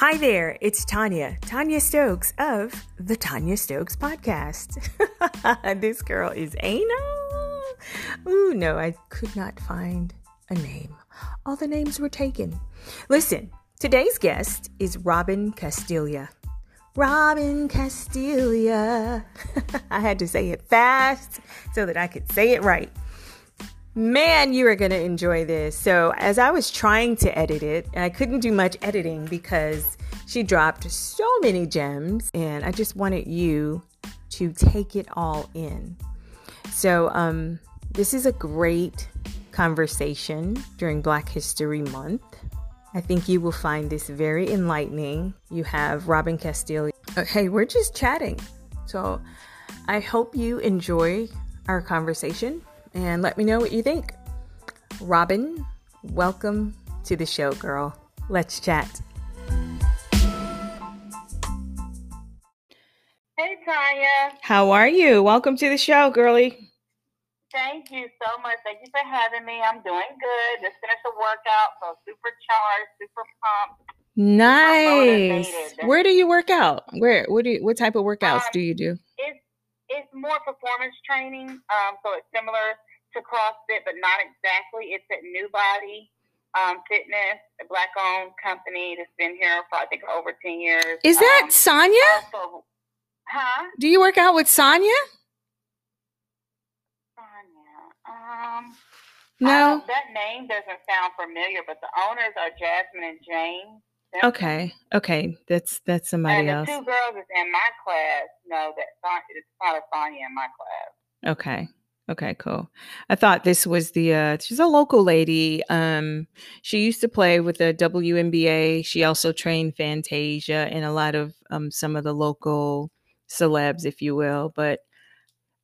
Hi there, it's Tanya, Tanya Stokes of the Tanya Stokes Podcast. this girl is anal. Ooh, no, I could not find a name. All the names were taken. Listen, today's guest is Robin Castilla. Robin Castilla. I had to say it fast so that I could say it right. Man, you are going to enjoy this. So, as I was trying to edit it, I couldn't do much editing because she dropped so many gems, and I just wanted you to take it all in. So, um, this is a great conversation during Black History Month. I think you will find this very enlightening. You have Robin Castillo. Okay, we're just chatting. So, I hope you enjoy our conversation and let me know what you think. Robin, welcome to the show, girl. Let's chat. Hey, Tanya. How are you? Welcome to the show, girly. Thank you so much. Thank you for having me. I'm doing good. Just finished a workout, so super charged, super pumped. Nice. Where do you work out? Where? What do you? What type of workouts um, do you do? It's it's more performance training. Um, so it's similar to CrossFit, but not exactly. It's at New Body um, Fitness, a black-owned company that's been here for I think over ten years. Is that um, Sonia? Also, huh? Do you work out with Sonia? Sonia. Um. No. that name doesn't sound familiar, but the owners are Jasmine and James. Okay, okay, that's that's somebody else. two girls is in my class know that it's not a Sonya in my class. Okay, okay, cool. I thought this was the uh, she's a local lady. Um, she used to play with the WNBA. She also trained Fantasia and a lot of um some of the local celebs, if you will. But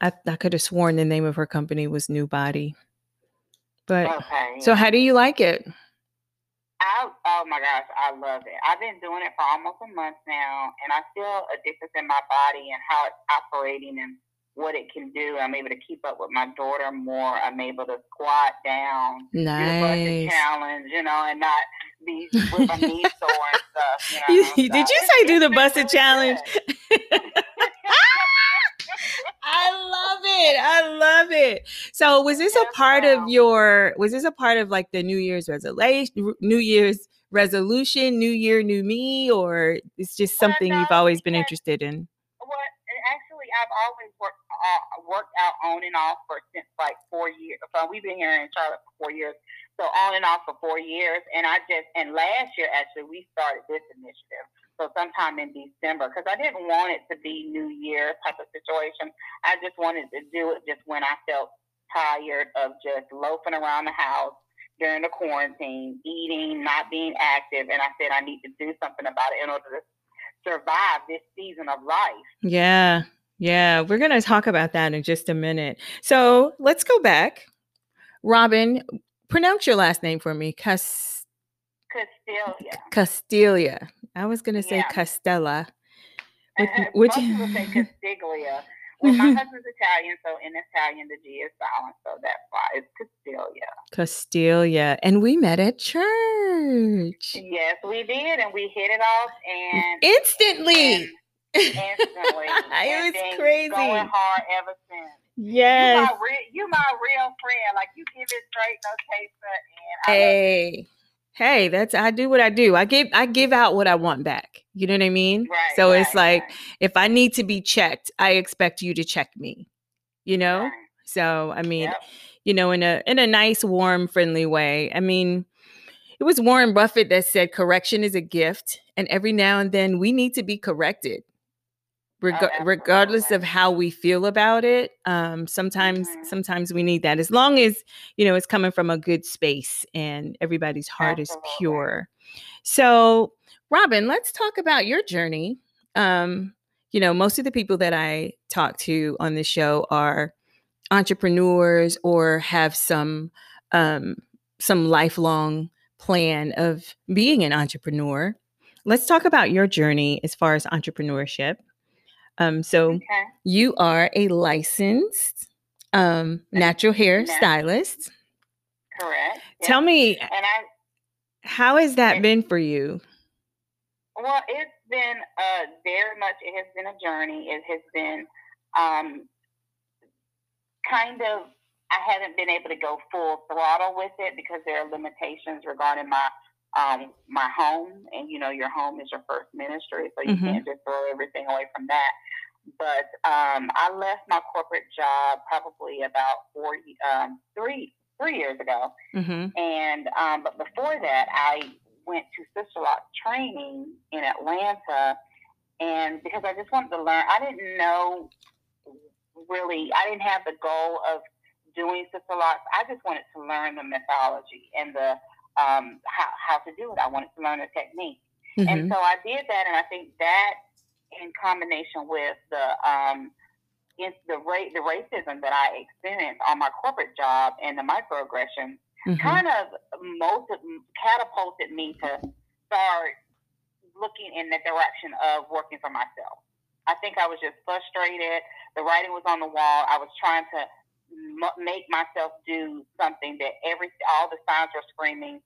I I could have sworn the name of her company was New Body. But okay, so how do you like it? I oh my gosh, I love it. I've been doing it for almost a month now, and I feel a difference in my body and how it's operating and what it can do. I'm able to keep up with my daughter more. I'm able to squat down, nice. do the Buss It challenge, you know, and not be with my knees sore and stuff. You know, Did you say do the Buss It challenge? I love it. I love it. So was this a part of your was this a part of like the New Year's resolution New Year's resolution, New Year, new me, or it's just something well, no, you've always been interested in? Well, actually I've always worked uh, worked out on and off for since like four years. So we've been here in Charlotte for four years. So on and off for four years. And I just and last year actually we started this initiative. So sometime in December, because I didn't want it to be New Year type of situation. I just wanted to do it just when I felt tired of just loafing around the house during the quarantine, eating, not being active. And I said, I need to do something about it in order to survive this season of life. Yeah. Yeah. We're going to talk about that in just a minute. So let's go back. Robin, pronounce your last name for me. Cus- Castilia. Castilia. I was going to say yeah. Castella. Eh, which, which eh, Most people say Castiglia. Well, my husband's Italian, so in Italian the G is silent, so that's why it's Castilia. Castilia, and we met at church. Yes, we did, and we hit it off, and instantly. And instantly, it was crazy. Going hard ever since. Yes, you my, real, you my real friend. Like you give it straight, no chaser, and I hey hey, that's I do what I do. I give I give out what I want back. You know what I mean? Right, so right, it's like right. if I need to be checked, I expect you to check me. You know? So I mean, Yep. you know, in a in a nice, warm, friendly way. I mean, it was Warren Buffett that said correction is a gift, and every now and then we need to be corrected. Reg- regardless of how we feel about it um sometimes Mhm. sometimes we need that as long as you know it's coming from a good space and everybody's heart is pure. So robin let's talk about your journey. Um you know most of the people that i talk to on this show are entrepreneurs or have some um some lifelong plan of being an entrepreneur. Let's talk about your journey as far as entrepreneurship um so Okay. you are a licensed um, natural hair stylist. Correct. Tell me, And I how has that Yes. been for you? Well, it's been uh, very much. It has been a journey. It has been um, kind of. I haven't been able to go full throttle with it because there are limitations regarding my um, my home, and you know, your home is your first ministry, so you mm-hmm. can't just throw everything away from that. But um, I left my corporate job probably about four, um, three, three years ago, mm-hmm. and um, but before that, I went to Sisterlock training in Atlanta, and because I just wanted to learn, I didn't know really, I didn't have the goal of doing Sisterlocks. I just wanted to learn the mythology and the um, how how to do it. I wanted to learn the technique, mm-hmm. and so I did that, and I think that in combination with the um, the rate the racism that I experienced on my corporate job and the microaggressions mm-hmm. kind of most catapulted me to start looking in the direction of working for myself. I think I was just frustrated. The writing was on the wall. I was trying to m- make myself do something that every all the signs were screaming.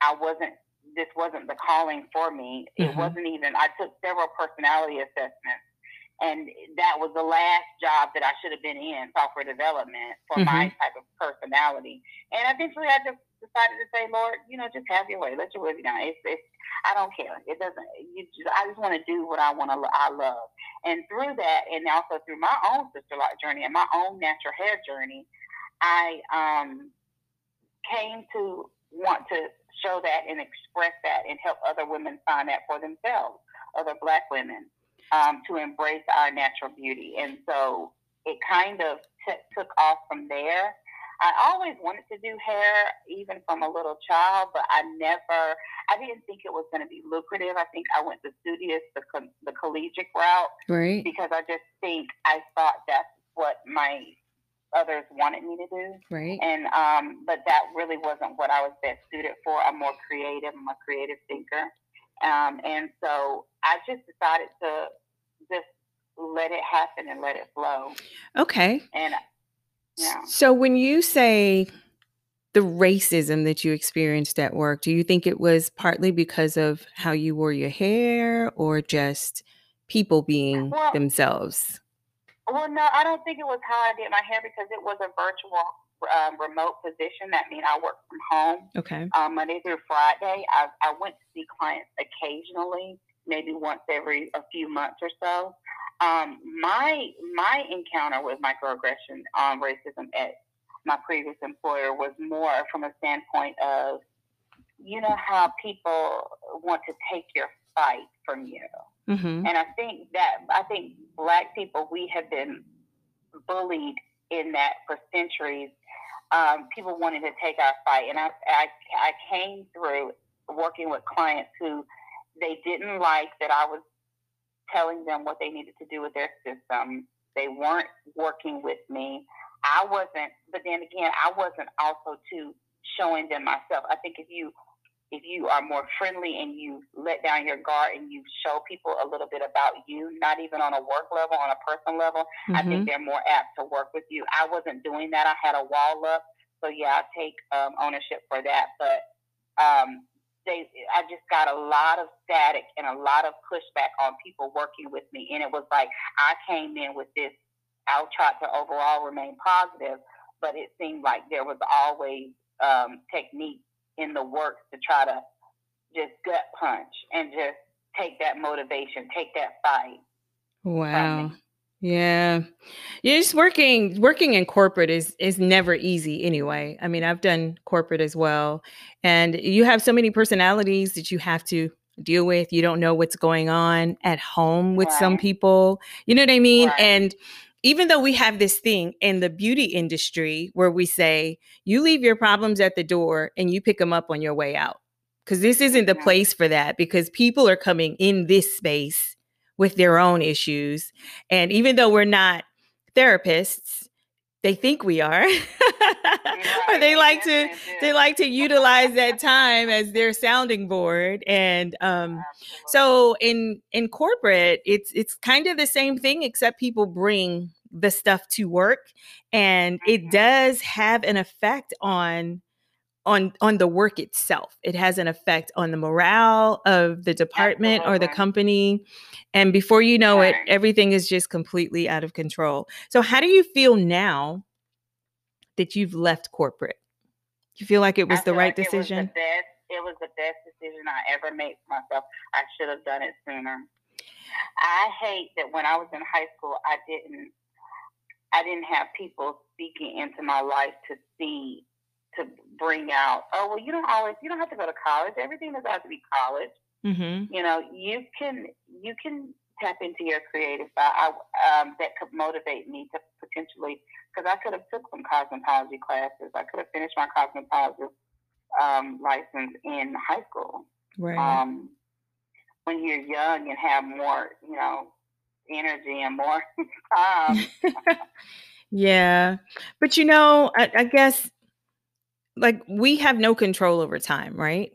I wasn't. This wasn't the calling for me. Mm-hmm. It wasn't even. I took several personality assessments and that was the last job that I should have been in software development for mm-hmm. my type of personality. And eventually, I just decided to say, Lord, you know, just have your way. Let your will be done. It's, it's I don't care. It doesn't. You just, I just want to do what I want to. I love. And through that, and also through my own Sisterlock journey and my own natural hair journey, I um came to want to show that and express that and help other women find that for themselves, other Black women um, to embrace our natural beauty. And so it kind of t- took off from there. I always wanted to do hair, even from a little child, but I never, I didn't think it was going to be lucrative. I think I went the studious, the, the collegiate route. Right. Because I just think I thought that's what my others wanted me to do. Right. And, um, but that really wasn't what I was best suited for. I'm more creative. I'm a creative thinker. Um, and so I just decided to just let it happen and let it flow. Okay. And yeah. So when you say the racism that you experienced at work, do you think it was partly because of how you wore your hair or just people being well, themselves? Well, no, I don't think it was how I did my hair because it was a virtual um, remote position. That means I work from home. Okay. Um, Monday through Friday. I, I went to see clients occasionally, maybe once every a few months or so. Um, my my encounter with microaggression on racism at my previous employer was more from a standpoint of, you know, how people want to take your fight from you. Mm-hmm. And I think that I think black people we have been bullied in that for centuries um, people wanted to take our fight. And I, I, I came through working with clients who they didn't like that I was telling them what they needed to do with their system. They weren't working with me. I wasn't, but then again, I wasn't also too showing them myself. I think if you if you are more friendly and you let down your guard and you show people a little bit about you, not even on a work level, on a personal level, mm-hmm. I think mm-hmm. they're more apt to work with you. I wasn't doing that. I had a wall up. So yeah, I take um, ownership for that. But um, they, I just got a lot of static and a lot of pushback on people working with me. And it was like I came in with this, I'll try to overall remain positive, but it seemed like there was always um, technique in the works to try to just gut punch and just take that motivation, take that fight. Wow. Yeah. Yeah, just working working in corporate is is never easy anyway. I mean, I've done corporate as well. And you have so many personalities that you have to deal with. You don't know what's going on at home with right. some people. You know what I mean? Right. And even though we have this thing in the beauty industry where we say you leave your problems at the door and you pick them up on your way out because this isn't the place for that because people are coming in this space with their own issues and even though we're not therapists they think we are. Or they like to they like to utilize that time as their sounding board and um so in in corporate it's it's kind of the same thing except people bring the stuff to work and it mm-hmm. does have an effect on on on the work itself. It has an effect on the morale of the department Absolutely. or the company and before you know it everything is just completely out of control. So how do you feel now that you've left corporate? You feel like it was the right like decision it was the, best, it was the best decision i ever made for myself. I should have done it sooner. I hate that when i was in high school i didn't i didn't have people speaking into my life to see to bring out, oh well, you don't always you don't have to go to college. Everything doesn't have to be college. Mm-hmm. You know, you can you can tap into your creative side. I, um, that could motivate me to potentially because I could have took some cosmetology classes. I could have finished my cosmetology um, license in high school. Right. Um, when you're young and have more, you know, energy and more time. yeah, but you know, I, I guess like we have no control over time, right?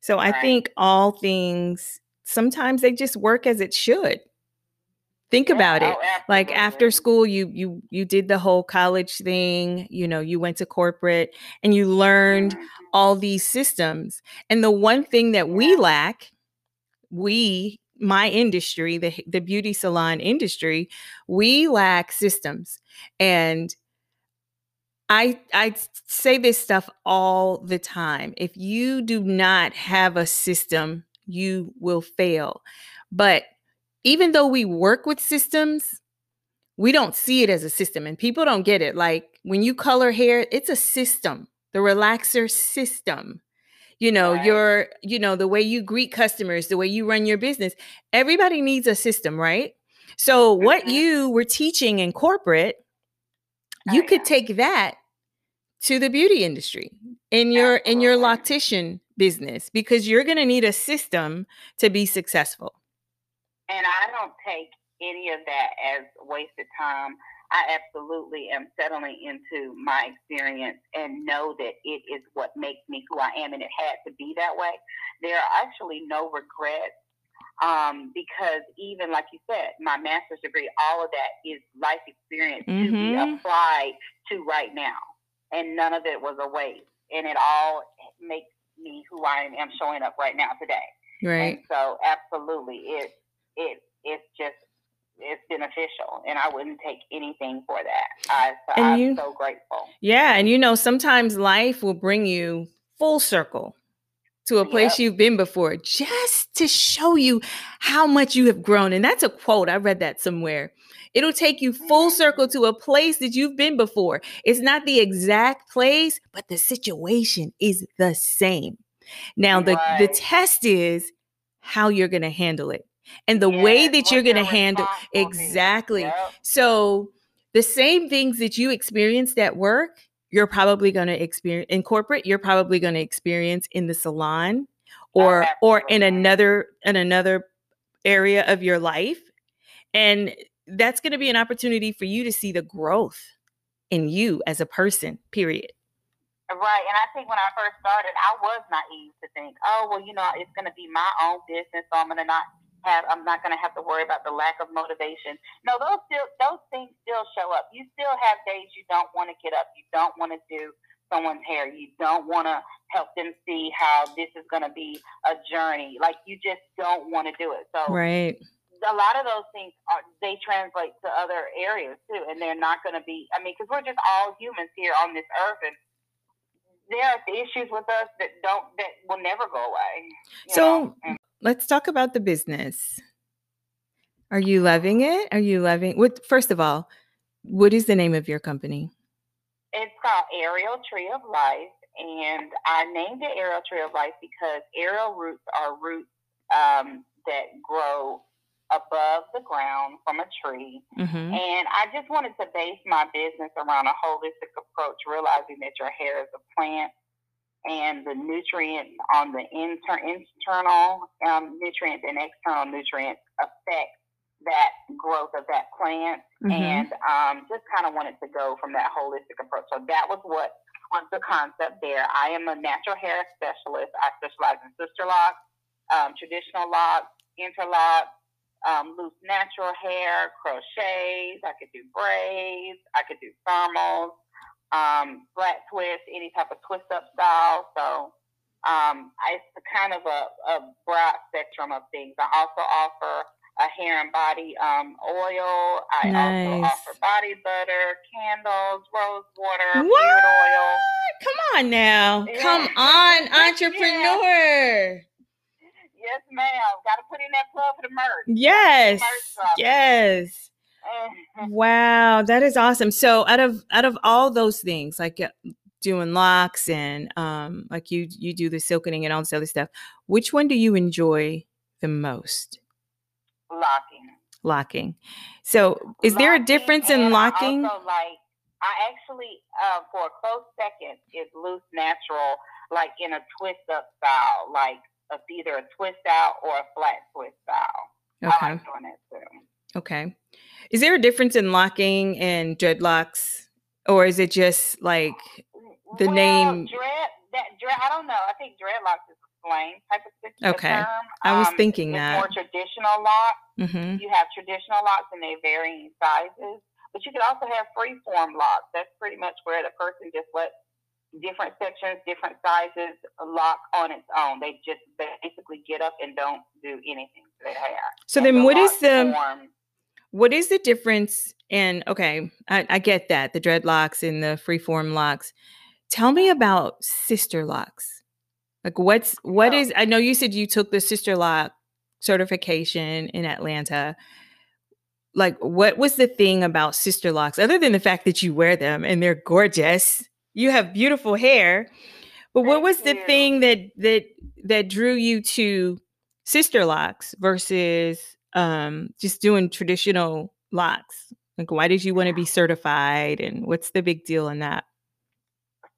So right. I think all things sometimes they just work as it should. Think yeah, about it. Oh, like after school you you you did the whole college thing, you know, you went to corporate and you learned mm-hmm. all these systems. And the one thing that we lack, we my industry, the the beauty salon industry, we lack systems. And I I say this stuff all the time. If you do not have a system, you will fail. But even though we work with systems, we don't see it as a system and people don't get it. Like when you color hair, it's a system. The relaxer system. You know, right. your you know, the way you greet customers, the way you run your business. Everybody needs a system, right? So mm-hmm. what you were teaching in corporate Oh, you oh, could yeah. take that to the beauty industry in your Absolutely. in your loctician business because you're going to need a system to be successful. And I don't take any of that as wasted time. I absolutely am settling into my experience and know that it is what makes me who I am, and it had to be that way. There are actually no regrets um, because even like you said, my master's degree, all of that is life experience mm-hmm. to be mm-hmm. applied to right now, and none of it was a waste, and it all makes me who I am showing up right now today. Right. And so absolutely, it it it's just it's beneficial and I wouldn't take anything for that. I, so and I'm you, so grateful. Yeah. And you know, sometimes life will bring you full circle to a place yep. you've been before just to show you how much you have grown. And that's a quote. I read that somewhere. It'll take you full mm-hmm. circle to a place that you've been before. It's not the exact place, but the situation is the same. Now, the, right. the test is how you're going to handle it and the way that you're going to handle exactly. Yep. So, the same things that you experienced at work, you're probably going to experience in corporate you're probably going to experience in the salon or or in another in another area of your life and that's going to be an opportunity for you to see the growth in you as a person period Right. And I think when I first started, I was naive to think, oh, well, you know, it's going to be my own business, so I'm going to not have I'm not going to have to worry about the lack of motivation. No, those still those things still show up. You still have days you don't want to get up. You don't want to do someone's hair. You don't want to help them see how this is going to be a journey. Like you just don't want to do it. So right. A lot of those things are they translate to other areas too, and they're not going to be. I mean, because we're just all humans here on this earth, and there are issues with us that don't that will never go away. So let's talk about the business. Are you loving it? Are you loving what first of all, what is the name of your company? It's called Aerial Tree of Life. And I named it Aerial Tree of Life because aerial roots are roots um, that grow above the ground from a tree. Mm-hmm. And I just wanted to base my business around a holistic approach, realizing that your hair is a plant and the nutrient on the inter- internal um, nutrients and external nutrients affect that growth of that plant. Mm-hmm. And um, just kind of wanted to go from that holistic approach. So that was what was the concept there. I am a natural hair specialist. I specialize in sister locks, um, traditional locks, interlocks, um, loose natural hair, crochets. I could do braids. I could do thermals um, flat twist, any type of twist up style. So um, it's kind of a, a broad spectrum of things. I also offer a hair and body um, oil. I nice. also offer body butter, candles, rose water, what? beard oil. Come on now. Yeah. Come on, entrepreneur. Yes, ma'am. Got to put in that plug for the merch. Yes. Merch yes. wow, that is awesome. So, out of out of all those things, like uh, doing locks and um, like you you do the silkening and all this other stuff, which one do you enjoy the most? Locking. Locking. So, is locking there a difference in locking? I also like I actually, uh, for a close second, is loose natural, like in a twist up style, like a, either a twist out or a flat twist style. Okay. I like doing that too. Okay. Is there a difference in locking and dreadlocks, or is it just like the well, name? Dread, that dread. I don't know. I think dreadlocks is a slang type of okay. term. I was um, thinking that more traditional locks. Mm-hmm. You have traditional locks, and they vary in sizes. But you can also have free form locks. That's pretty much where the person just lets different sections, different sizes lock on its own. They just basically get up and don't do anything to their hair. So and then, the what is the form, what is the difference? And okay, I, I get that the dreadlocks and the freeform locks. Tell me about Sisterlocks. Like, what's what oh. is? I know you said you took the Sisterlock certification in Atlanta like what was the thing about Sisterlocks other than the fact that you wear them and they're gorgeous you have beautiful hair but what was the thing that that that drew you to Sisterlocks versus um just doing traditional locks like why did you want to be certified and what's the big deal in that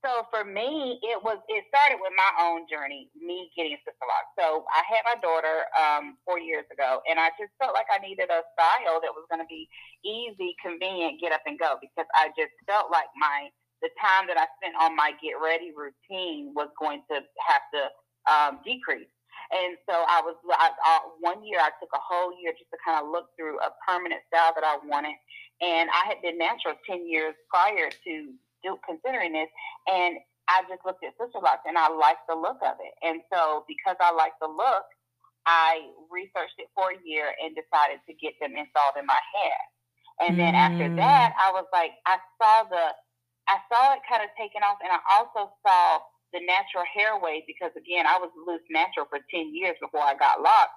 so for me, it was it started with my own journey, me getting Sisterlocks. So I had my daughter um, four years ago, and I just felt like I needed a style that was going to be easy, convenient, get up and go because I just felt like my the time that I spent on my get ready routine was going to have to um, decrease. And so I was I, I, one year I took a whole year just to kind of look through a permanent style that I wanted, and I had been natural ten years prior to do, considering this, and I just looked at Sisterlocks and I liked the look of it. And so because I liked the look, I researched it for a year and decided to get them installed in my hair. And then mm. after that, I was like, I saw the, I saw it kind of taking off, and I also saw the natural hair wave because again, I was loose natural for ten years before I got locked.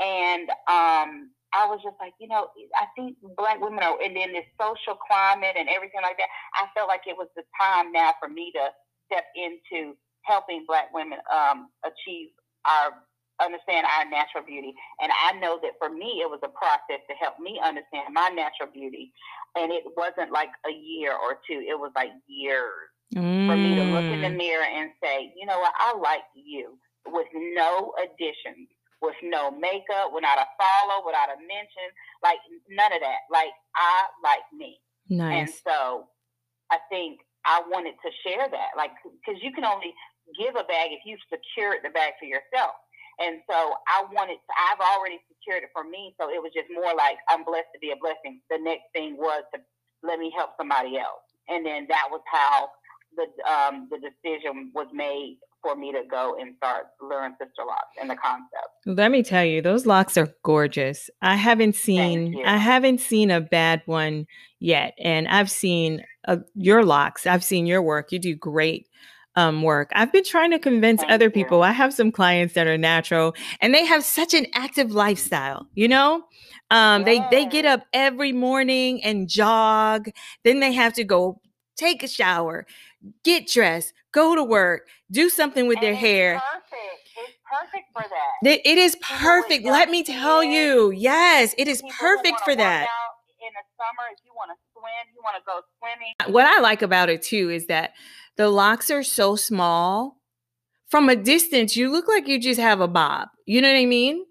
and um, I was just like, you know, I think black women are, and in this social climate and everything like that, I felt like it was the time now for me to step into helping black women um, achieve our understand our natural beauty. And I know that for me, it was a process to help me understand my natural beauty. And it wasn't like a year or two, it was like years mm. for me to look in the mm. mirror and say, you know what, I like you with no additions with no makeup, without a follow, without a mention, like none of that. Like I like me. Nice. And so I think I wanted to share that, like, because you can only give a bag if you've secured the bag for yourself. And so I wanted to, I've already secured it for me. So it was just more like, I'm blessed to be a blessing. The next thing was to let me help somebody else. And then that was how the, um, the decision was made for me to go and start learning sister locks and the concept. Let me tell you, those locks are gorgeous. I haven't seen I haven't seen a bad one yet, and I've seen uh, your locks. I've seen your work. You do great um, work. I've been trying to convince Thank other you. people. I have some clients that are natural, and they have such an active lifestyle. You know, um, they they get up every morning and jog. Then they have to go take a shower, get dressed, go to work, do something with and their hair. Perfect. It's perfect for that. It, it is perfect. Let me tell you. Yes, it is perfect for that. In the summer, if you want to swim, you want to go swimming. What I like about it too is that the locks are so small. From a distance, you look like you just have a bob. You know what I mean?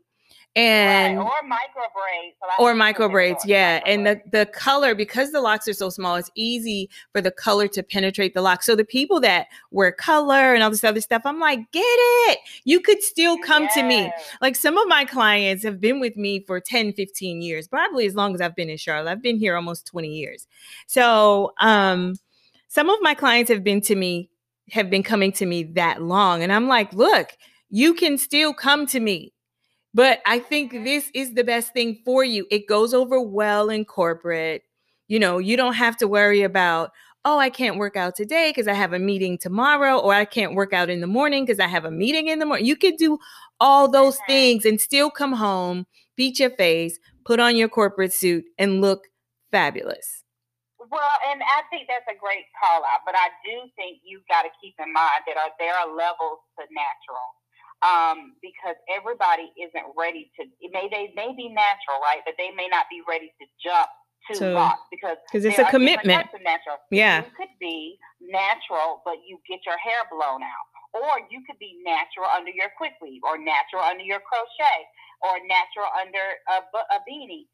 and right. or micro braids or micro braids yeah micro and the the color because the locks are so small it's easy for the color to penetrate the lock so the people that wear color and all this other stuff i'm like get it you could still come yes. to me like some of my clients have been with me for 10 15 years probably as long as i've been in charlotte i've been here almost 20 years so um some of my clients have been to me, have been coming to me that long. And I'm like, look, you can still come to me. But I think this is the best thing for you. It goes over well in corporate. You know, you don't have to worry about, oh, I can't work out today because I have a meeting tomorrow, or I can't work out in the morning because I have a meeting in the morning. You could do all those things and still come home, beat your face, put on your corporate suit, and look fabulous. Well, and I think that's a great call out, but I do think you've got to keep in mind that are, there are levels to natural um, because everybody isn't ready to. It may they may be natural, right? But they may not be ready to jump to so, because because it's a commitment. natural. Yeah, you could be natural, but you get your hair blown out, or you could be natural under your quick weave, or natural under your crochet, or natural under a, a beanie.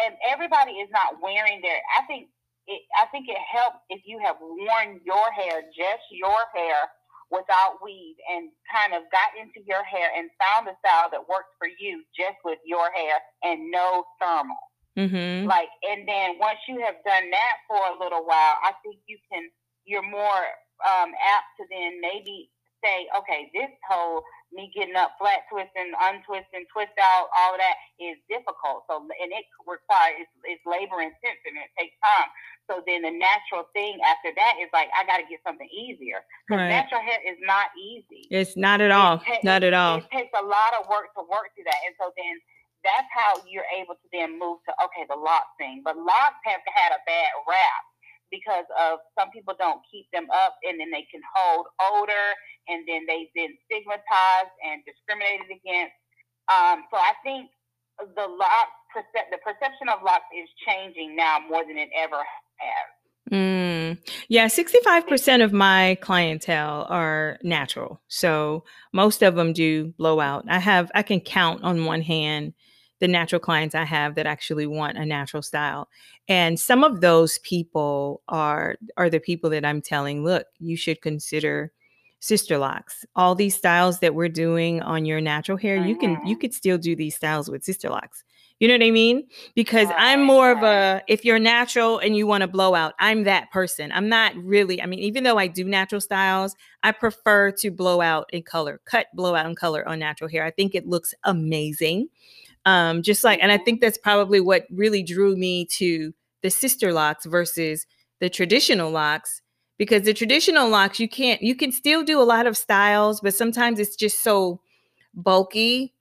And everybody is not wearing their. I think it. I think it helps if you have worn your hair, just your hair without weave and kind of got into your hair and found a style that works for you just with your hair and no thermal. Mm-hmm. Like, and then once you have done that for a little while, I think you can, you're more um, apt to then maybe say, okay, this whole me getting up, flat twisting, untwisting, twist out, all that is difficult. So, and it requires, it's, it's labor intensive and it takes time. So then the natural thing after that is like, I got to get something easier. Right. Natural hair is not easy. It's not at all. Ta- not at all. It takes a lot of work to work through that. And so then that's how you're able to then move to, okay, the lock thing. But locks have had a bad rap because of some people don't keep them up and then they can hold odor and then they've been stigmatized and discriminated against. Um, so I think the lock percep- the perception of locks is changing now more than it ever Mm. Yeah, 65% of my clientele are natural. So most of them do blowout. I have, I can count on one hand the natural clients I have that actually want a natural style. And some of those people are are the people that I'm telling, look, you should consider sister locks. All these styles that we're doing on your natural hair, mm-hmm. you can you mm-hmm. could still do these styles with sister locks. You know what I mean? Because I'm more of a, if you're natural and you want to blow out, I'm that person. I'm not really, I mean, even though I do natural styles, I prefer to blow out in color, cut, blow out in color on natural hair. I think it looks amazing. Um, just like, and I think that's probably what really drew me to the sister locks versus the traditional locks because the traditional locks you can't you can still do a lot of styles but sometimes it's just so bulky.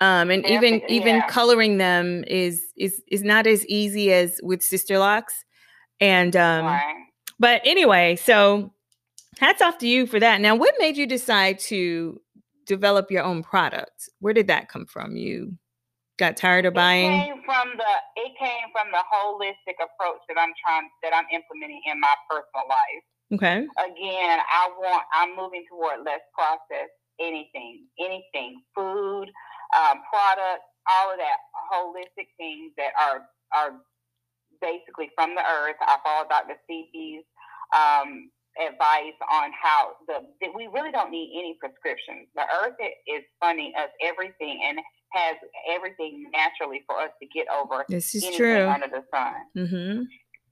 Um, and even yeah. even coloring them is is is not as easy as with sister locks. And um right. but anyway so hats off to you for that. Now what made you decide to develop your own product? Where did that come from? You got tired of buying it came from the it came from the holistic approach that i'm trying that i'm implementing in my personal life okay again i want i'm moving toward less processed anything anything food um, products, all of that holistic things that are are basically from the earth. I follow Dr. Sebi's um, advice on how the we really don't need any prescriptions. The earth is funding us everything and has everything naturally for us to get over. This is true. Under the sun. Mm-hmm.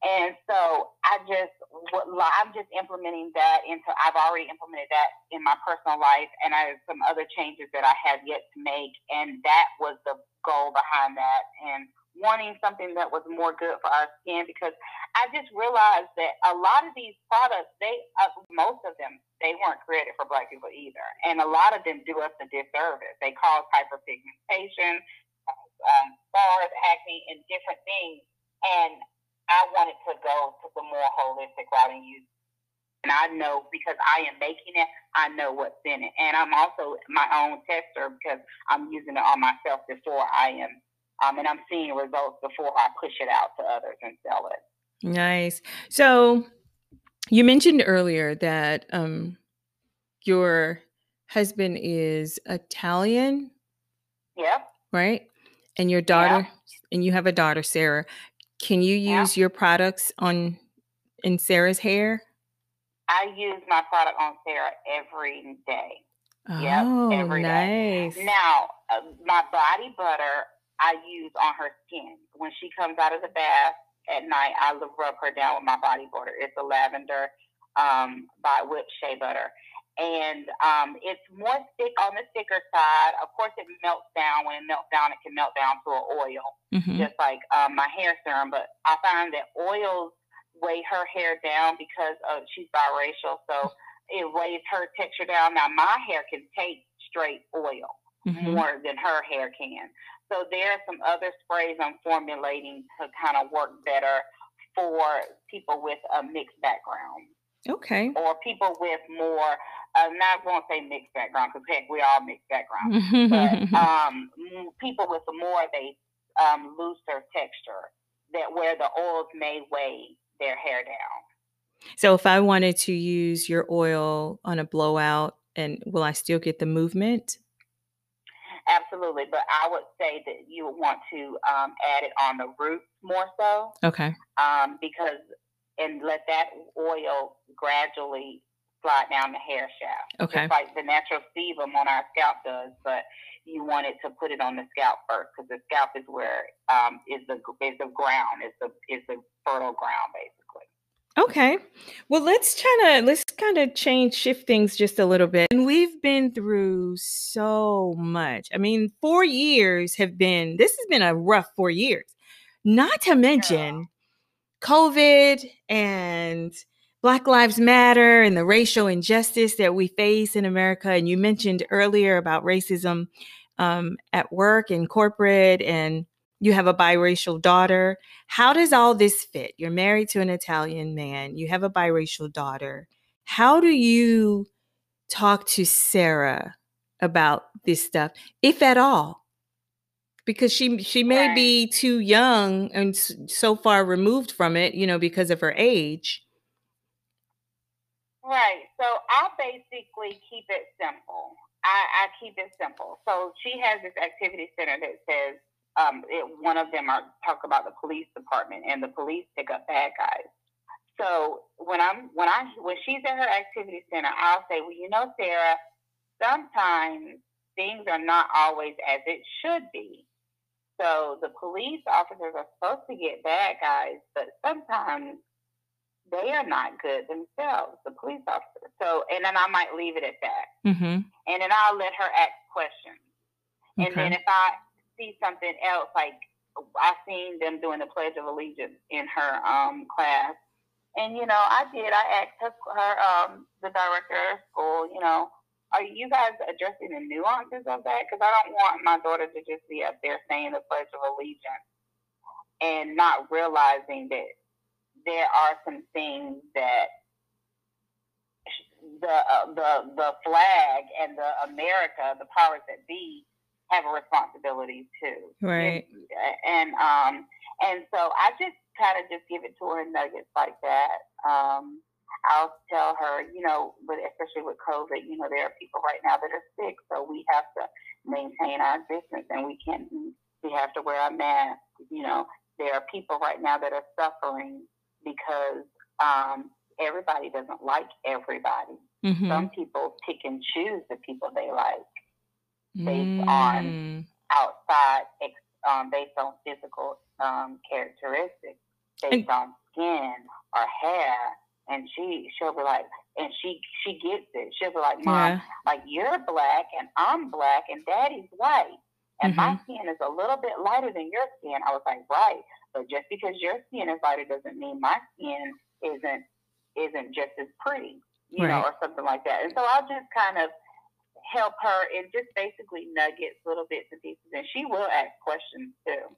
And so I just, I'm just implementing that into, I've already implemented that in my personal life and I have some other changes that I have yet to make. And that was the goal behind that. And wanting something that was more good for our skin because I just realized that a lot of these products, they, uh, most of them, they weren't created for black people either. And a lot of them do us a disservice. They cause hyperpigmentation, um, scars, acne, and different things. And I wanted to go to the more holistic route and use. And I know because I am making it, I know what's in it. And I'm also my own tester because I'm using it on myself before I am, um, and I'm seeing results before I push it out to others and sell it. Nice. So you mentioned earlier that um, your husband is Italian. Yep. Right? And your daughter, and you have a daughter, Sarah. Can you use yeah. your products on in Sarah's hair? I use my product on Sarah every day. Oh, yep, every nice. Day. Now, uh, my body butter I use on her skin. When she comes out of the bath at night, I rub her down with my body butter. It's a lavender um, by whipped shea butter. And um, it's more thick on the thicker side. Of course, it melts down. When it melts down, it can melt down to an oil, mm-hmm. just like um, my hair serum. But I find that oils weigh her hair down because of she's biracial, so it weighs her texture down. Now my hair can take straight oil mm-hmm. more than her hair can. So there are some other sprays I'm formulating to kind of work better for people with a mixed background. Okay. Or people with more, I'm not going to say mixed background because heck, we all mixed background. but um, people with more of a um, looser texture that where the oils may weigh their hair down. So if I wanted to use your oil on a blowout, and will I still get the movement? Absolutely, but I would say that you would want to um, add it on the roots more so. Okay. Um, because and let that oil gradually slide down the hair shaft. Okay. Just like the natural sebum on our scalp does, but you want it to put it on the scalp first because the scalp is where um, is the is the ground is the is the fertile ground basically. Okay. Well, let's kind of let's kind of change shift things just a little bit. And we've been through so much. I mean, 4 years have been this has been a rough 4 years. Not to mention COVID and Black Lives Matter and the racial injustice that we face in America. And you mentioned earlier about racism um, at work and corporate, and you have a biracial daughter. How does all this fit? You're married to an Italian man, you have a biracial daughter. How do you talk to Sarah about this stuff, if at all? because she she may right. be too young and so far removed from it, you know, because of her age. Right. So I basically keep it simple. I, I keep it simple. So she has this activity center that says um, it, one of them are talk about the police department and the police pick up bad guys. So when I'm when I when she's at her activity center, I'll say, well, you know, Sarah, sometimes things are not always as it should be. So the police officers are supposed to get bad guys, but sometimes they are not good themselves, the police officers. So, and then I might leave it at that. Mm-hmm. And then I'll let her ask questions. Okay. And then if I see something else, like I seen them doing the Pledge of Allegiance in her um, class, and you know, I did. I asked her, her um, the director of school, you know, are you guys addressing the nuances of that? Because I don't want my daughter to just be up there saying the Pledge of Allegiance and not realizing that there are some things that the uh, the the flag and the America, the powers that be, have a responsibility too. Right. And, and um and so I just kind of just give it to her in nuggets like that. Um, I'll tell her, you know, but especially with COVID, you know, there are people right now that are sick, so we have to maintain our distance and we can't, we have to wear a mask. You know, there are people right now that are suffering because um, everybody doesn't like everybody. Mm-hmm. Some people pick and choose the people they like based mm. on outside, um, based on physical um, characteristics, based and- on skin or hair and she she'll be like, and she she gets it. She'll be like, Mom, yeah. like you're black and I'm black and Daddy's white, and mm-hmm. my skin is a little bit lighter than your skin. I was like, right, but just because your skin is lighter doesn't mean my skin isn't isn't just as pretty, you right. know, or something like that. And so I'll just kind of help her in just basically nuggets, little bits and pieces, and she will ask questions too.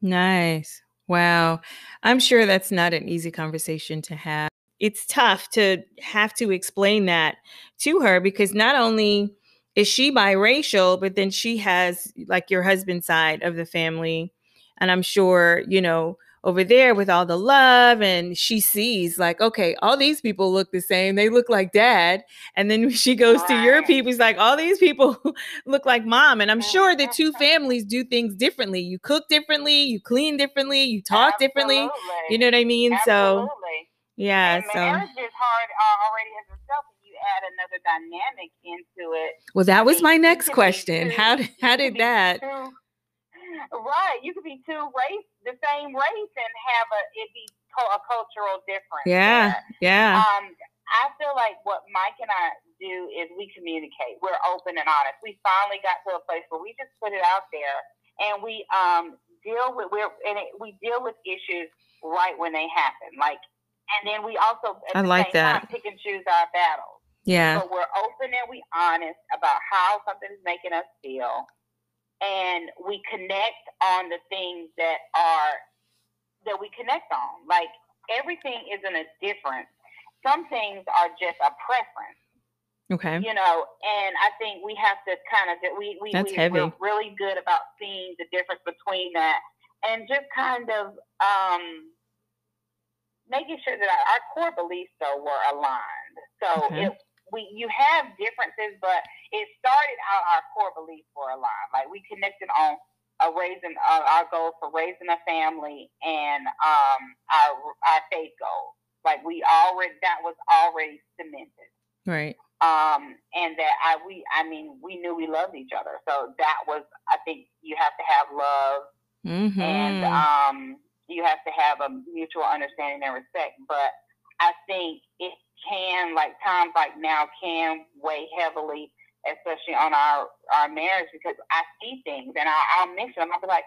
Nice. Wow. I'm sure that's not an easy conversation to have it's tough to have to explain that to her because not only is she biracial, but then she has like your husband's side of the family. And I'm sure, you know, over there with all the love and she sees like okay all these people look the same they look like dad and then she goes to your people it's like all these people look like mom and i'm sure the two families do things differently you cook differently you clean differently you talk Absolutely. differently you know what i mean Absolutely. so yeah. And so marriage is hard uh, already as itself. You add another dynamic into it. Well, that was my next question. How did how did that? Two, right. You could be two race, the same race, and have a it be a cultural difference. Yeah. There. Yeah. Um, I feel like what Mike and I do is we communicate. We're open and honest. We finally got to a place where we just put it out there and we um deal with we're and it, we deal with issues right when they happen. Like and then we also I like that. Time, pick and choose our battles. Yeah. So we're open and we honest about how something is making us feel. And we connect on the things that are that we connect on. Like everything isn't a difference. Some things are just a preference. Okay. You know, and I think we have to kind of we we That's we, heavy. we're really good about seeing the difference between that and just kind of um making sure that our, our core beliefs though were aligned. So Okay. it, we you have differences, but it started out our core beliefs were aligned. Like we connected on a raising uh, our goals for raising a family and um our our faith goals. Like we already that was already cemented Right. um, and that I we I mean we knew we loved each other. So that was I think you have to have love Mm-hmm. and um, you have to have a mutual understanding and respect. But I think it can like times like now can weigh heavily, especially on our our marriage because I see things and I, I'll mention them. I'll be like,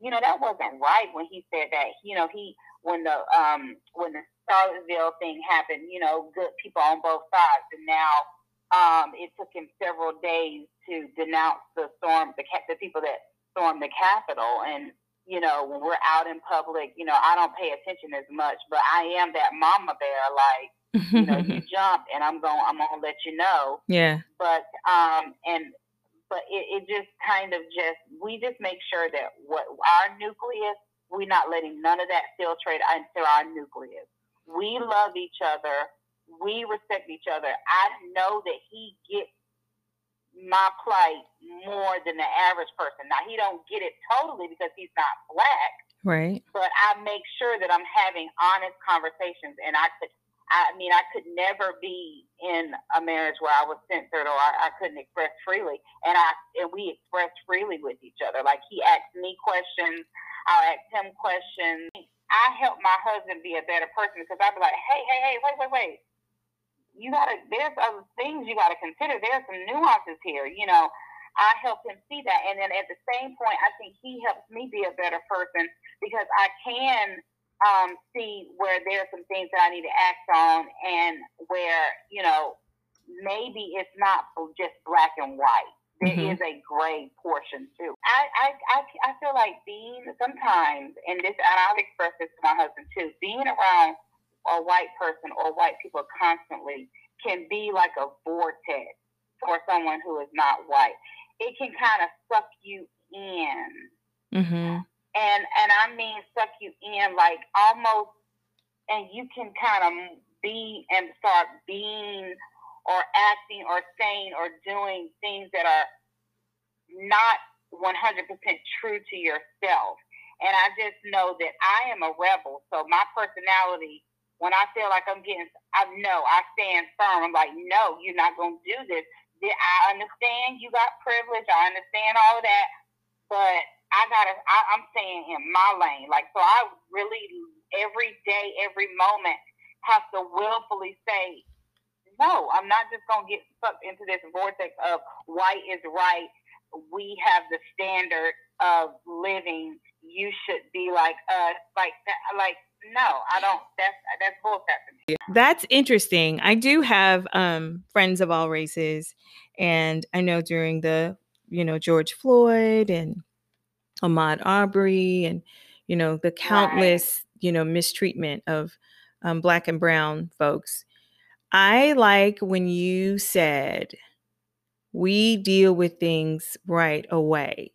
you know, that wasn't right when he said that. You know, he when the um when the Charlottesville thing happened, you know, good people on both sides, and now um, it took him several days to denounce the storm, the the people that stormed the Capitol, and you know, when we're out in public, you know, I don't pay attention as much, but I am that mama bear, like you know, you jumped, and I'm going, I'm gonna let you know, yeah. but um, and but it, it just kind of just we just make sure that what our nucleus, we're not letting none of that filtrate into our nucleus. We love each other. We respect each other. I know that he gets my plight more than the average person. Now he don't get it totally because he's not black, Right. but I make sure that I'm having honest conversations. And I could, I mean, I could never be in a marriage where I was censored or I, I couldn't express freely. And I and we expressed freely with each other. Like he asked me questions, I'll ask him questions. I help my husband be a better person because I'd be like, hey, hey, hey, wait, wait, wait. You gotta. There's other things you gotta consider. There's some nuances here. You know, I help him see that, and then at the same point, I think he helps me be a better person because I can um, see where there are some things that I need to act on, and where you know maybe it's not just black and white. There is Mhm. a gray portion too. I, I I I feel like being sometimes, and this, and I've expressed this to my husband too. Being around a white person or white people constantly can be like a vortex for someone who is not white. It can kind of suck you in Mm-hmm. And and I mean suck you in like almost, and you can kind of be and start being or acting or saying or doing things that are not 100% true to yourself. And I just know that I am a rebel, so my personality. When I feel like I'm getting, I know I stand firm. I'm like, no, you're not going to do this. I understand you got privilege. I understand all that, but I gotta. I, I'm staying in my lane. Like so, I really every day, every moment have to willfully say, no, I'm not just gonna get sucked into this vortex of white is right. We have the standard of living. You should be like us. Like that. Like no, I don't. That's that's bullshit to me. That's interesting. I do have um, friends of all races, and I know during the you know George Floyd and Ahmaud Arbery and you know the countless you know mistreatment of um, black and brown folks. I like when you said we deal with things right away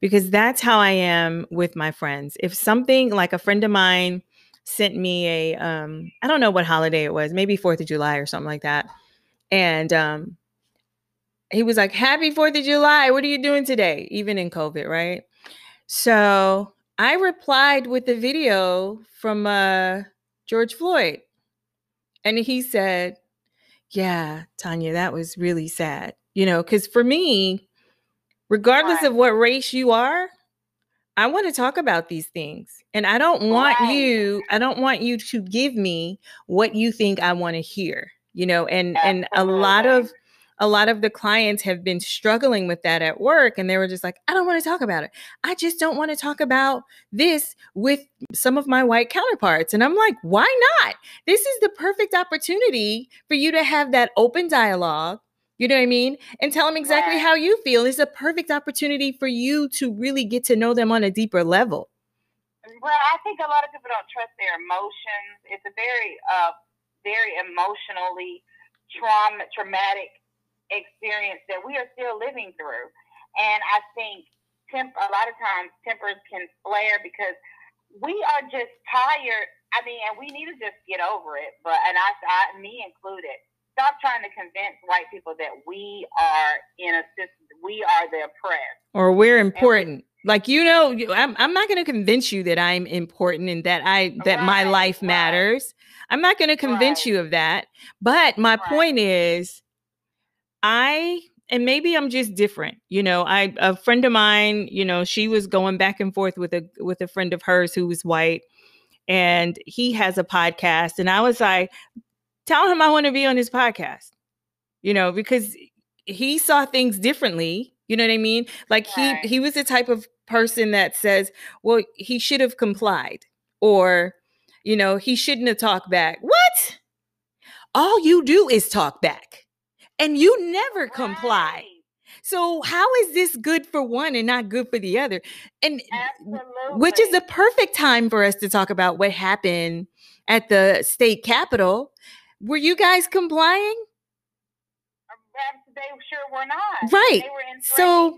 because that's how I am with my friends. If something like a friend of mine sent me a um I don't know what holiday it was, maybe 4th of July or something like that. And um he was like, "Happy 4th of July. What are you doing today?" Even in COVID, right? So, I replied with the video from uh George Floyd. And he said, "Yeah, Tanya, that was really sad." You know, cuz for me, regardless Right. of what race you are, I want to talk about these things. And I don't want Right. you, I don't want you to give me what you think I want to hear. you know, and Absolutely. and a lot of a lot of the clients have been struggling with that at work and they were just like i don't want to talk about it i just don't want to talk about this with some of my white counterparts and i'm like why not this is the perfect opportunity for you to have that open dialogue you know what I mean? And tell them exactly right. how you feel. It's a perfect opportunity for you to really get to know them on a deeper level. Well, I think a lot of people don't trust their emotions. It's a very, uh, very emotionally trauma, traumatic experience that we are still living through. And I think temp, a lot of times tempers can flare because we are just tired. I mean, and we need to just get over it. But and I, I me included, stop trying to convince white people that we are in a system, we are the oppressed. Or we're important. We, like you know, I'm, I'm not going to convince you that I'm important and that I that right, my life matters. Right. I'm not going to convince right. you of that. But my point is, I and maybe I'm just different. You know, I a friend of mine, you know, she was going back and forth with a with a friend of hers who was white and he has a podcast and I was like, tell him I want to be on his podcast. You know, because he saw things differently. You know what I mean? Like right. he he was the type of person that says, "Well, he should have complied," or, you know, he shouldn't have talked back. What? All you do is talk back, and you never right. comply. So how is this good for one and not good for the other? And Absolutely. which is the perfect time for us to talk about what happened at the state capitol were you guys complying? Uh, they sure were not. Right. so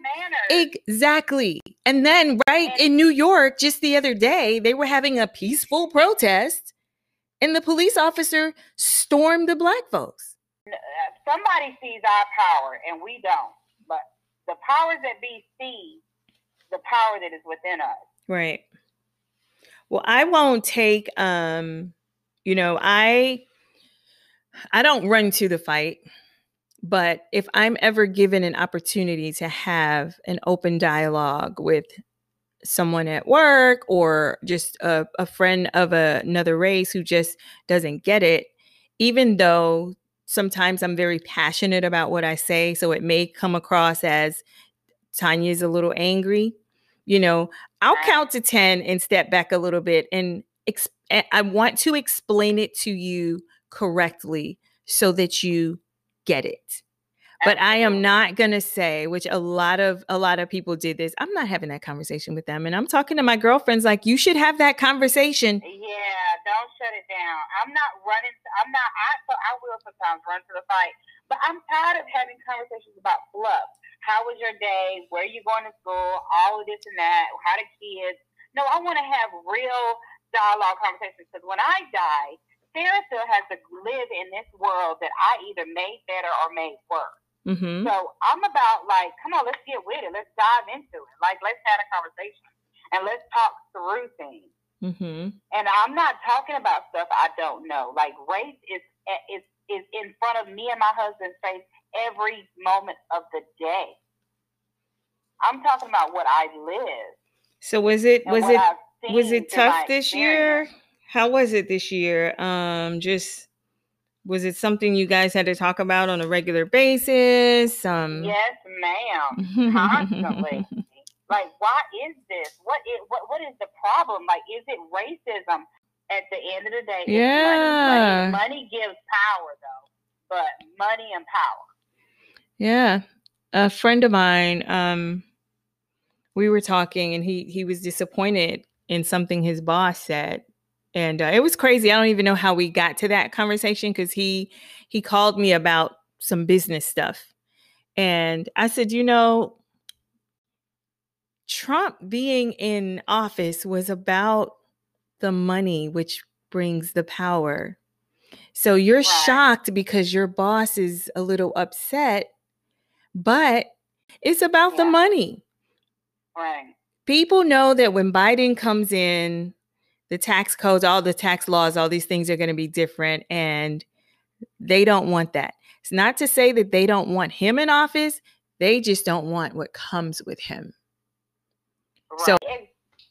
exactly. And then right and, in New York just the other day, they were having a peaceful protest and the police officer stormed the black folks. Uh, somebody sees our power and we don't. But the powers that be see the power that is within us. Right. Well, I won't take um you know, I I don't run to the fight, but if I'm ever given an opportunity to have an open dialogue with someone at work or just a, a friend of a, another race who just doesn't get it, even though sometimes I'm very passionate about what I say, so it may come across as Tanya's a little angry. You know, I'll count to 10 and step back a little bit and I want to explain it to you correctly so that you get it. But I am not going to say, which a lot of a lot of people did this. I'm not having that conversation with them, and I'm talking to my girlfriends like you should have that conversation. Yeah, don't shut it down. I'm not running. I'm not. I so I will sometimes run to the fight, but I'm tired of having conversations about fluff. How was your day? Where are you going to school? All of this and that. How the kids? No, I want to have real dialogue conversations because when I die, Sarah still has to live in this world that I either made better or made worse. Mm-hmm. So I'm about like, come on, let's get with it. Let's dive into it. Like, let's have a conversation and let's talk through things. Mm-hmm. And I'm not talking about stuff I don't know. Like race is is is in front of me and my husband's face every moment of the day. I'm talking about what I live. So was it was it was it tough this year? How was it this year? Um, just was it something you guys had to talk about on a regular basis? Um, yes, ma'am. Constantly. like, why is this? What is what? What is the problem? Like, is it racism? At the end of the day, yeah, money, money, money gives power, though. But money and power. Yeah, a friend of mine. Um, we were talking, and he he was disappointed in something his boss said and uh, it was crazy. I don't even know how we got to that conversation because he he called me about some business stuff, and I said, you know, Trump being in office was about the money, which brings the power. So you're right. shocked because your boss is a little upset, but it's about yeah. the money. Right. People know that when Biden comes in, the tax codes, all the tax laws, all these things are going to be different. And they don't want that. It's not to say that they don't want him in office, they just don't want what comes with him. Right. So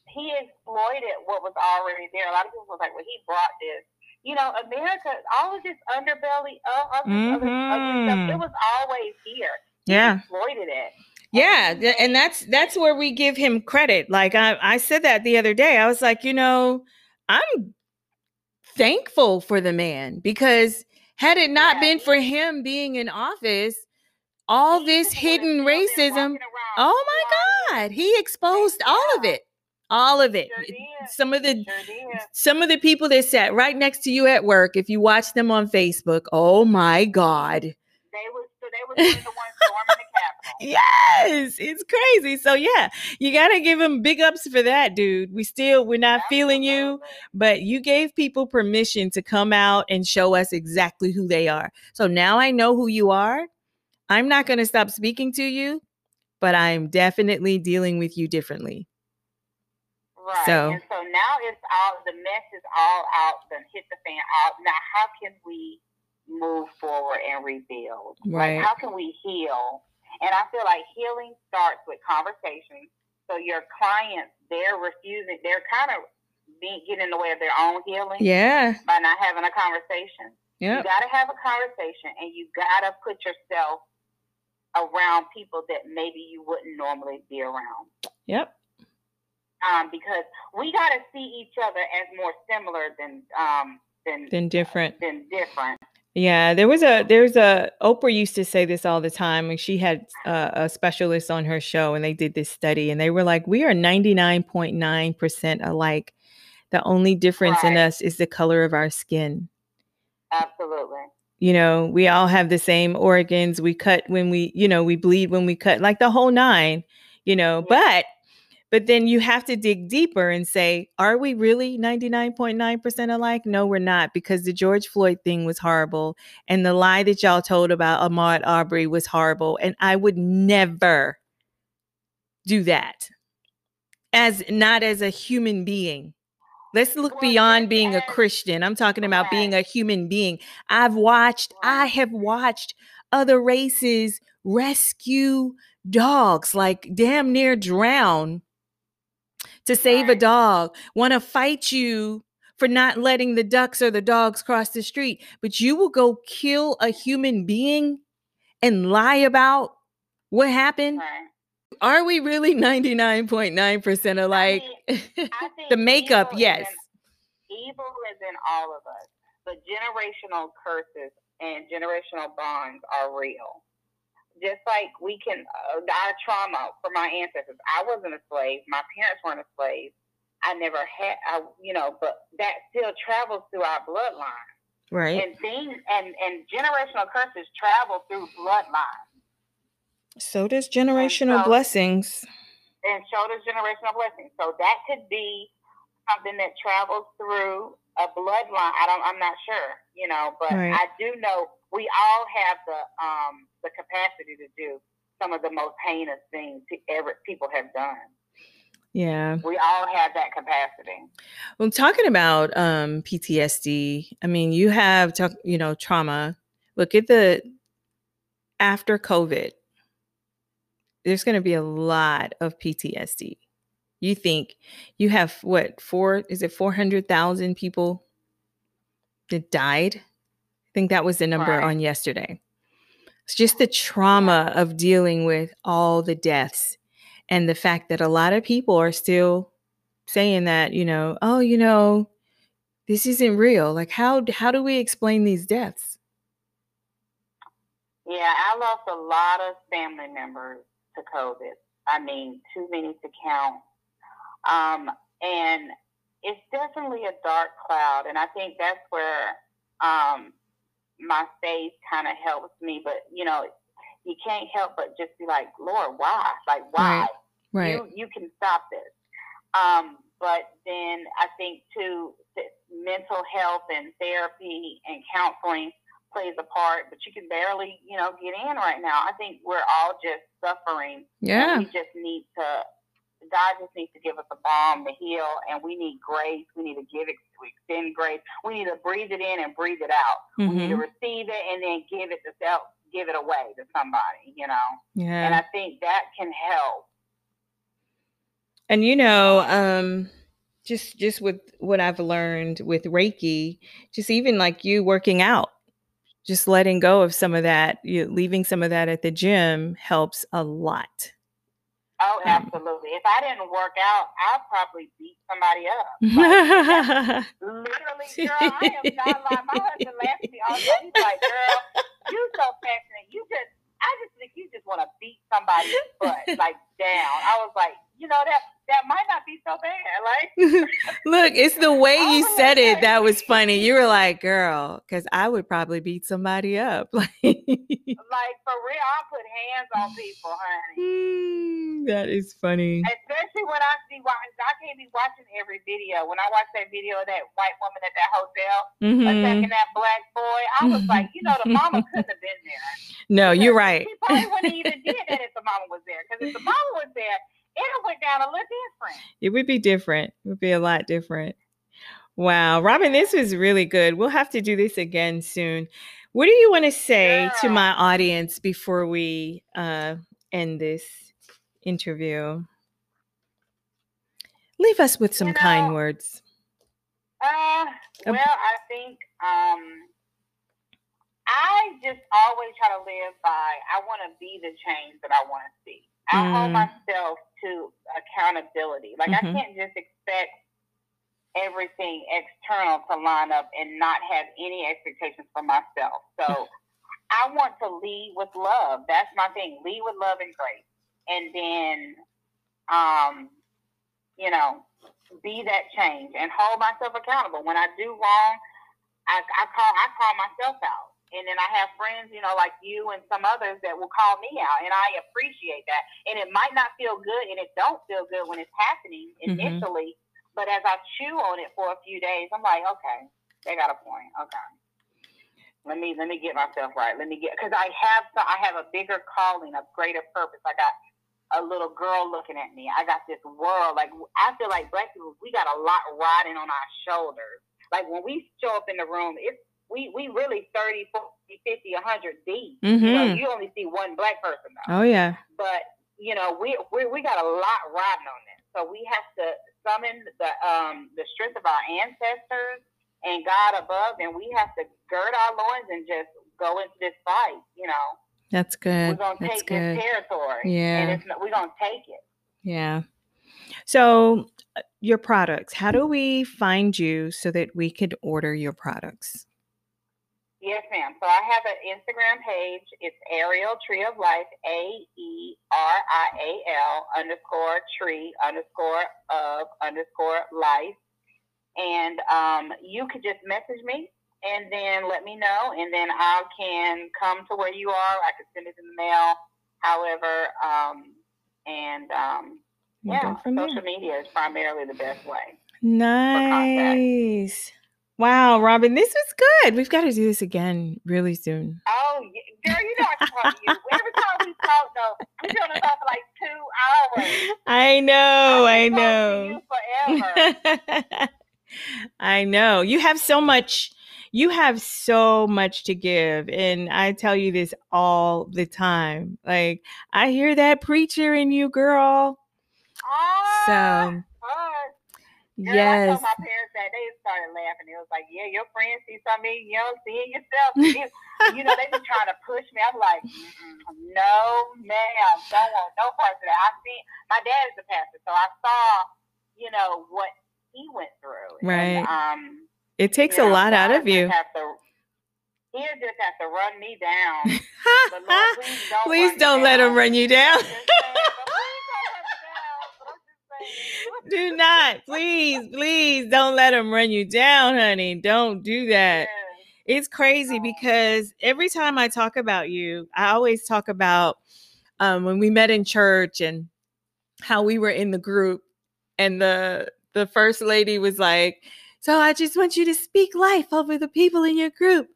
he exploited what was already there. A lot of people was like, well, he brought this. you know, America, all of this underbelly, all, of this Mm-hmm. other ugly stuff, it was always here. He Yeah. exploited it. Yeah, And that's that's where we give him credit. Like I I said that the other day. I was like, you know, I'm thankful for the man because had it not Yeah, been for him being in office, all this hidden racism, oh my god, he exposed all of it. All of it. Some of the some of the people that sat right next to you at work, if you watch them on Facebook, oh my god. They was so they was really the ones storming the Capitol. Yes, it's crazy. So yeah, you gotta give him big ups for that, dude. We still we're not feeling you, but you gave people permission to come out and show us exactly who they are. So now I know who you are. I'm not gonna stop speaking to you, but I'm definitely dealing with you differently. Right. So- and so now it's all the mess is all out, then hit the fan out. Now how can we move forward and rebuild? Right. Like how can we heal? And I feel like healing starts with conversation. So your clients, they're refusing, they're kind of being getting in the way of their own healing Yeah. by not having a conversation. Yeah. You got to have a conversation and you got to put yourself around people that maybe you wouldn't normally be around. Yep. Um, because we got to see each other as more similar than um, than Then different. than different. Yeah, there was a there's a Oprah used to say this all the time, and she had uh, a specialist on her show, and they did this study, and they were like, "We are ninety nine point nine percent alike. The only difference in us is the color of our skin. Absolutely. You know, we all have the same organs. We cut when we, you know, we bleed when we cut, like the whole nine. You know, Yeah. but but then you have to dig deeper and say, are we really 99.9% alike? No, we're not, because the George Floyd thing was horrible. And the lie that y'all told about Ahmaud Arbery was horrible. And I would never do that as not as a human being. Let's look beyond being a Christian. I'm talking about being a human being. I've watched, I have watched other races rescue dogs, like damn near drown to save a dog, want to fight you for not letting the ducks or the dogs cross the street, but you will go kill a human being and lie about what happened? Are we really 99.9% alike? I think the makeup, yes. in- evil is in all of us. The generational curses and generational bonds are real. Just like we can, uh, our trauma from my ancestors. I wasn't a slave. My parents weren't a slave. I never had, I, you know, but that still travels through our bloodline. Right. And things and, and generational curses travel through bloodlines. So does generational so- blessings. and show the generational blessings. So that could be something that travels through a bloodline. I don't. I'm not sure, you know, but Right. I do know we all have the um the capacity to do some of the most heinous things ever people have done. Yeah. We all have that capacity. Well, talking about um, PTSD, I mean, you have, talk, you know, trauma. Look at the after COVID. There's going to be a lot of PTSD. You think you have what four? Is it four hundred thousand people that died? I think that was the number Right. on yesterday. It's just the trauma of dealing with all the deaths and the fact that a lot of people are still saying that you know oh you know this isn't real like how how do we explain these deaths Yeah, I lost a lot of family members to COVID. I mean, too many to count. Um, and it's definitely a dark cloud, and I think that's where um, my faith kind of helps me. But you know, you can't help but just be like, Lord, why? Like, why? right You you can stop this. Um, but then I think too, mental health and therapy and counseling plays a part. But you can barely, you know, get in right now. I think we're all just suffering. yeah we just need to. God just needs to give us a balm to heal, and we need grace. We need to give it, to extend grace. We need to breathe it in and breathe it out. We need to Mhm. receive it and then give it to self, give it away to somebody. You know, Yeah. and I think that can help. and you know um just just with what I've learned with Reiki, just even like you working out, just letting go of some of that, you leaving some of that at the gym helps a lot. Oh, absolutely. If I didn't work out, I'd probably beat somebody up. Like, literally, girl, I am not lying. My husband laughs at me all the time. He's like, girl, you so passionate. You just, I just think you just want to beat somebody's butt, like down. I was like, you know, that that might not be so bad. Like, Look, it's the way you Oh, said it that was funny. You were like, "Girl," because I would probably beat somebody up. Like, like for real, I put hands on people, honey. Hmm, that is funny. Especially when I see, why I can't be watching every video. When I watch that video of that white woman at that hotel Mhm. attacking that black boy, I was like, you know, the mama couldn't have been there. No, you're right. She probably wouldn't even did that if the mama was there. Because if the mama was there, it went down a little different. It would be different. It would be a lot different. Wow, Robin, this was really good. We'll have to do this again soon. What do you want to say to my audience before we uh, end this interview? Leave us with some You kind words. Uh, well, I think um, I just always try to live by. I want to be the change that I want to see. I hold Mm. myself to accountability. Like Mhm. I can't just expect everything external to line up and not have any expectations for myself. So I want to lead with love. That's my thing. Lead with love and grace, and then, um, you know, be that change and hold myself accountable. When I do wrong, I, I call I call myself out, and then I have friends, you know, like you and some others that will call me out, and I appreciate that. And it might not feel good, and it don't feel good when it's happening Mhm. initially, but as I chew on it for a few days, I'm like, okay, they got a point. Okay. Let me let me get myself right. Let me get because I have so I have a bigger calling, a greater purpose. I got a little girl looking at me. I got this world. Like I feel like black people, we got a lot riding on our shoulders. Like when we show up in the room, it's we we really 30, 40, 50, 100 deep. You know, Mhm. you only see one black person though. Oh yeah. But you know, we we we got a lot riding on this. So we have to summon the um the strength of our ancestors and God above, and we have to gird our loins and just go into this fight. You know, That's we're good. gonna That's take good. this territory, Yeah. and it's we're gonna take it. Yeah. So, uh, your products, how do we find you so that we could order your products? Yes, ma'am. So I have an Instagram page. It's Aerial Tree of Life, A E R I A L underscore tree underscore of underscore life. And um, you could just message me and then let me know, and then I can come to where you are. I could send it in the mail, however. Um, and um, yeah, social there. media is primarily the best way. Nice. Wow, Robin, this was good. We've got to do this again really soon. Oh, y- girl, you know I can talk to you. Every time we talk, though, we doing this for like two hours. I know, I can know. talk to. I know. You have so much you have so much to give and I tell you this all the time. Like I hear that preacher in you, girl. Ah, So. I yes. told my parents that they started laughing. It was like, yeah, your friends see something, you know, seeing yourself. You, you know, they be trying to push me. I'm like, no, ma'am, don't want no parts of that. I seen my dad is a pastor, so I saw, you know, what he went through. Right. And, um, It takes you a know, lot out of you. To, he'll just have to run me down. Lord, please don't, Please don't let him run you down. I'm just saying, but please don't run me down. But I'm just saying. Do not. Please, please don't let them run you down, honey. Don't do that. Yes. It's crazy No. because every time I talk about you, I always talk about um, when we met in church and how we were in the group, and the the first lady was like, "So I just want you to speak life over the people in your group,"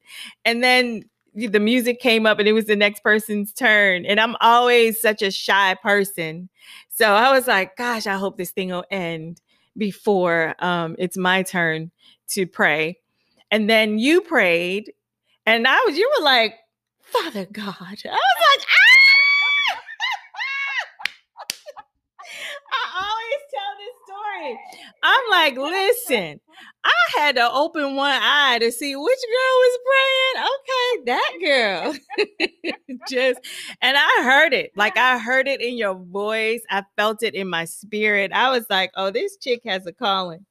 and then the music came up and it was the next person's turn, and I'm always such a shy person, so I was like, "Gosh, I hope this thing will end before um, it's my turn to pray." And then you prayed, and I was, you were like, Father God. I was like, I always tell this story. I'm like, listen, I had to open one eye to see which girl was praying. Okay, that girl. Just and I heard it. Like I heard it in your voice. I felt it in my spirit. I was like, oh, this chick has a calling.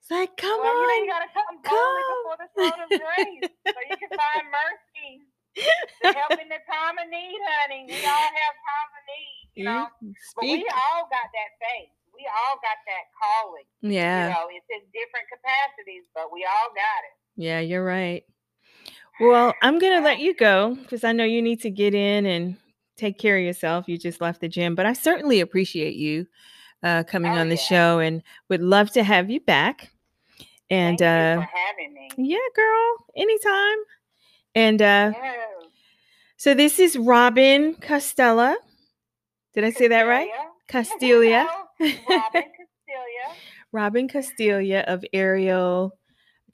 It's like, come well, on. You, know, you gotta come, come. before the throne of grace so you can find mercy. to help in the time of need, honey. We all have times of need, you know. But we all got that faith we all got that calling. Yeah. You know, it's in different capacities, but we all got it. Yeah, you're right. Well, I'm going to let you go because I know you need to get in and take care of yourself. You just left the gym, but I certainly appreciate you uh, coming oh, on the yeah. show and would love to have you back. And Thank uh, having me. Yeah, girl, anytime. And uh, so this is Robin Costella. Did I say that right? Castilia. Robin Castilia. Robin Castilia of Aerial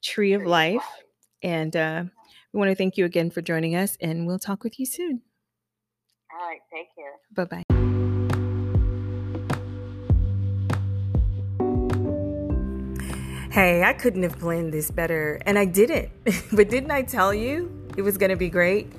Tree of Life. And uh, we want to thank you again for joining us, and we'll talk with you soon. All right. Take care. Bye bye. Hey, I couldn't have planned this better, and I didn't. but didn't I tell you it was going to be great?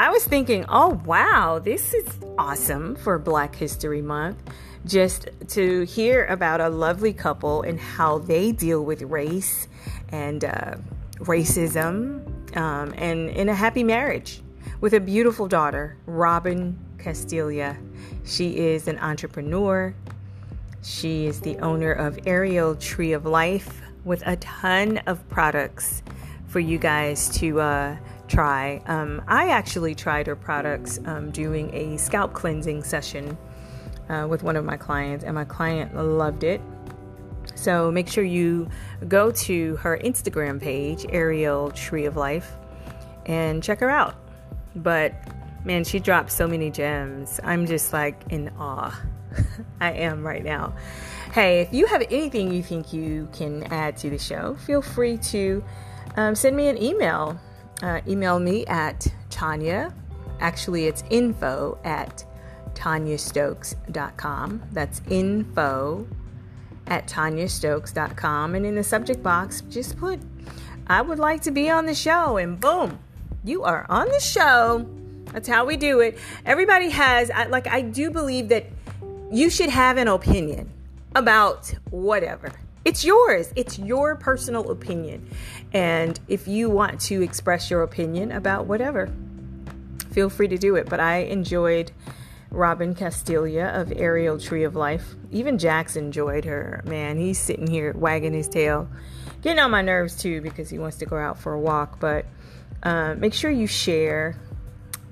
I was thinking, oh, wow, this is awesome for Black History Month just to hear about a lovely couple and how they deal with race and uh, racism um, and in a happy marriage with a beautiful daughter, Robin Castilia. She is an entrepreneur. She is the owner of Aerial Tree of Life with a ton of products for you guys to uh, try. Um, I actually tried her products um, doing a scalp cleansing session uh, with one of my clients, and my client loved it. So make sure you go to her Instagram page, Aerial Tree of Life, and check her out. But man, she dropped so many gems. I'm just like in awe. I am right now. Hey, if you have anything you think you can add to the show, feel free to um, send me an email. Uh, email me at Tanya. Actually, it's info at tanyastokes.com. That's info at tanyastokes.com. And in the subject box, just put, I would like to be on the show. And boom, you are on the show. That's how we do it. Everybody has, like, I do believe that you should have an opinion about whatever. It's yours. It's your personal opinion. And if you want to express your opinion about whatever, feel free to do it. But I enjoyed Robin Castilia of Aerial Tree of Life. Even Jax enjoyed her. Man, he's sitting here wagging his tail, getting on my nerves too because he wants to go out for a walk. But uh, make sure you share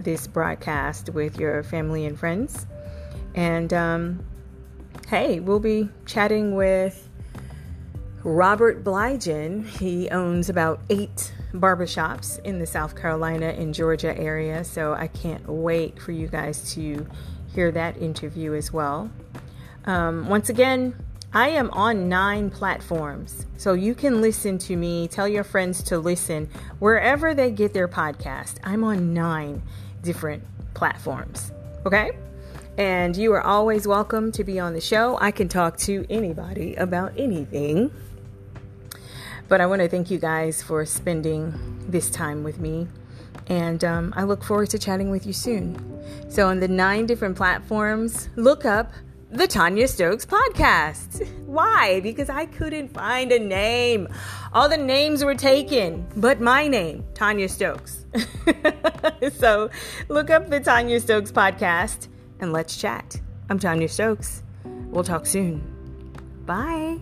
this broadcast with your family and friends. And um, hey, we'll be chatting with Robert Blygen. He owns about eight barbershops in the South Carolina and Georgia area. So I can't wait for you guys to hear that interview as well. Um, once again, I am on nine platforms. So you can listen to me, tell your friends to listen wherever they get their podcast. I'm on nine different platforms. Okay? And you are always welcome to be on the show. I can talk to anybody about anything. But I want to thank you guys for spending this time with me. And um, I look forward to chatting with you soon. So, on the nine different platforms, look up the Tanya Stokes podcast. Why? Because I couldn't find a name. All the names were taken, but my name, Tanya Stokes. so, look up the Tanya Stokes podcast and let's chat. I'm Tanya Stokes. We'll talk soon. Bye.